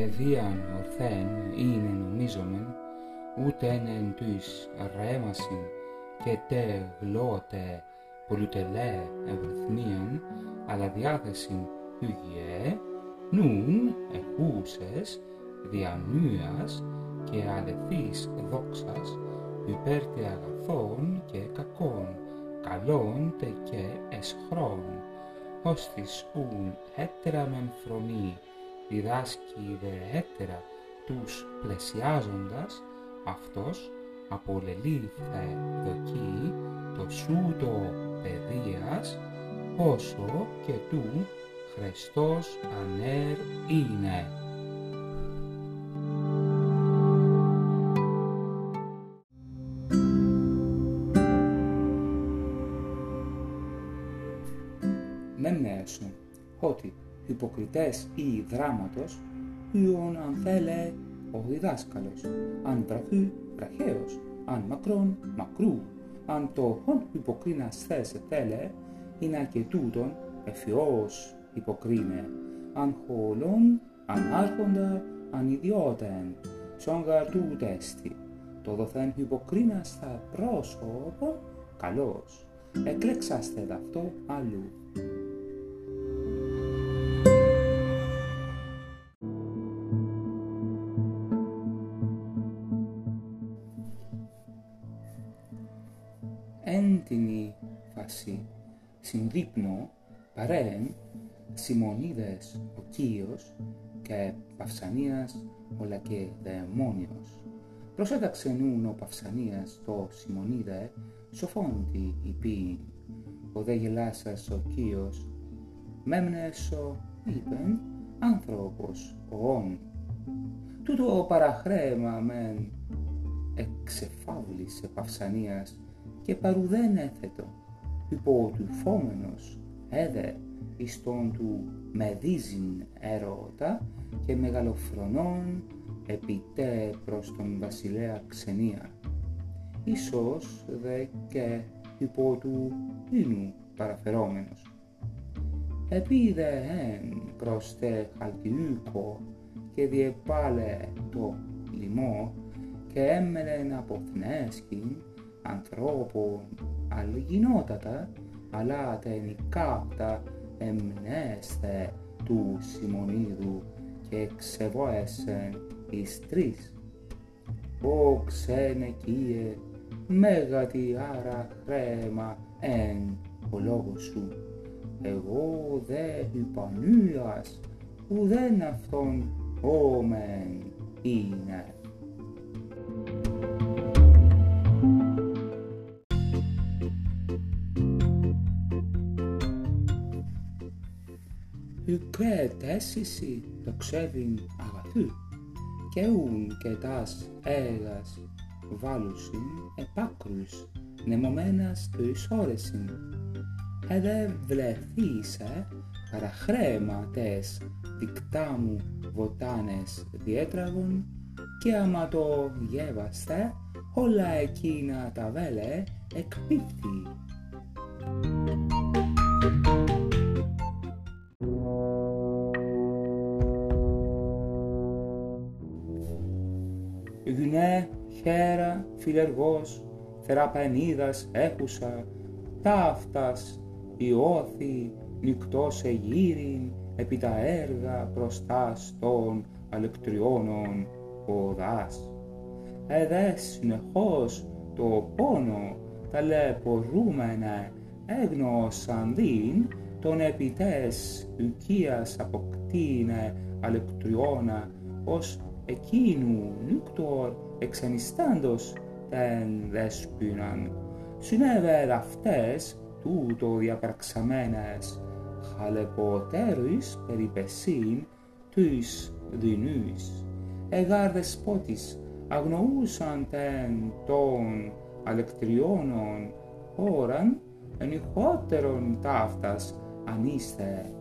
παιδείαν ορθέν είναι νομίζομεν, ούτε εν τους ρέμασιν και τε γλώτε πολυτελέ ευρυθμίαν, αλλά διάθεσιν χυγιέ, νουν εχούσες διανούας και αλεθείς δόξας υπέρ τε αγαθών και κακών, καλών τε και εσχρών, ώστις ούν έτερα μεν φρονεί, διδάσκει δε έτερα τους πλαισιάζοντας, αυτός απολελήφθε δοκεί το σούτο παιδείας, όσο και του Χριστός ανέρ είναι. Μεμνέωσον ότι υποκριτές ή δράματος ιον αν θέλε ο διδάσκαλος, αν βραχύ βραχαίος, αν μακρόν μακρού, αν το χον υποκρίνας θέσε θέλε, είναι και τούτον εφιός υποκρίνε, αν χολόν, αν άρχοντα, αν ιδιώτεν, σον γαρ τούτεστη, το δοθέν υποκρίνας θα πρόσωπο, καλός, εκλέξαστε αυτό αλλού. Έντινη φάση συνδείπνο παρέν Σιμονίδες ο Κίος και Παυσανίας ο δαιμόνιος. Προσέταξε νουν ο Παυσανίας το Σιμονίδε σοφόντι υπήν. Ο δε γελάσας ο Κίος μέμνεσο είπεν άνθρωπος ο όν. Τούτο παραχρέμα μεν εξεφάβλησε Παυσανίας και παρουδέν έθετο, υπό του φόμενος έδε εις τον του μεδίζειν ερώτα και μεγαλοφρονών επιτέ προς τον βασιλέα ξενία. Ίσως δε και υπό του ίνου παραφερόμενος. Επίδε εν προς τε χαλκιούκο και διεπάλε το λοιμό και έμελεν από θνέσκην ανθρώπων αλληγινότατα, αλλά τα ενικά τα εμνέστε του Σιμονίδου και ξεβόεσεν εις τρεις. Ο ξενεκίε μέγατη άρα χρέμα εν ο λόγος σου. Εγώ δε υπανούας ουδέν αυτόν όμεν είναι. Ουκέ τέσσιση το ξέβην αγαθού και ούν και τας έγας βάλουσιν επάκρους νεμωμένας του εισόρεσιν. Εδε βλεθήσε παραχρέμα τες δικτά μου βοτάνες διέτραγον και άμα το γεύαστε όλα εκείνα τα βέλε εκπίπτει. Χέρα, φιλεργός, θεραπενίδας έχουσα, ταύτας, ιώθη, νυκτός εγύριν, επί τα έργα μπροστά των αλεκτριώνων οδάς. Εδέ συνεχώς το πόνο ταλαιπωρούμενα έγνωσαν δίν τον επιτές οικίας αποκτήνε αλεκτριώνα ως εκείνου νύκτορ εξανιστάντος τεν δέσποιναν. Συνέβερ αυτές τούτο διαπραξαμένες χαλεποτέρους περιπεσίν τους δεινούς. Εγάρ δεσπότης αγνοούσαν τεν των αλεκτριώνων όραν ενηχότερον ταύτας ανήστε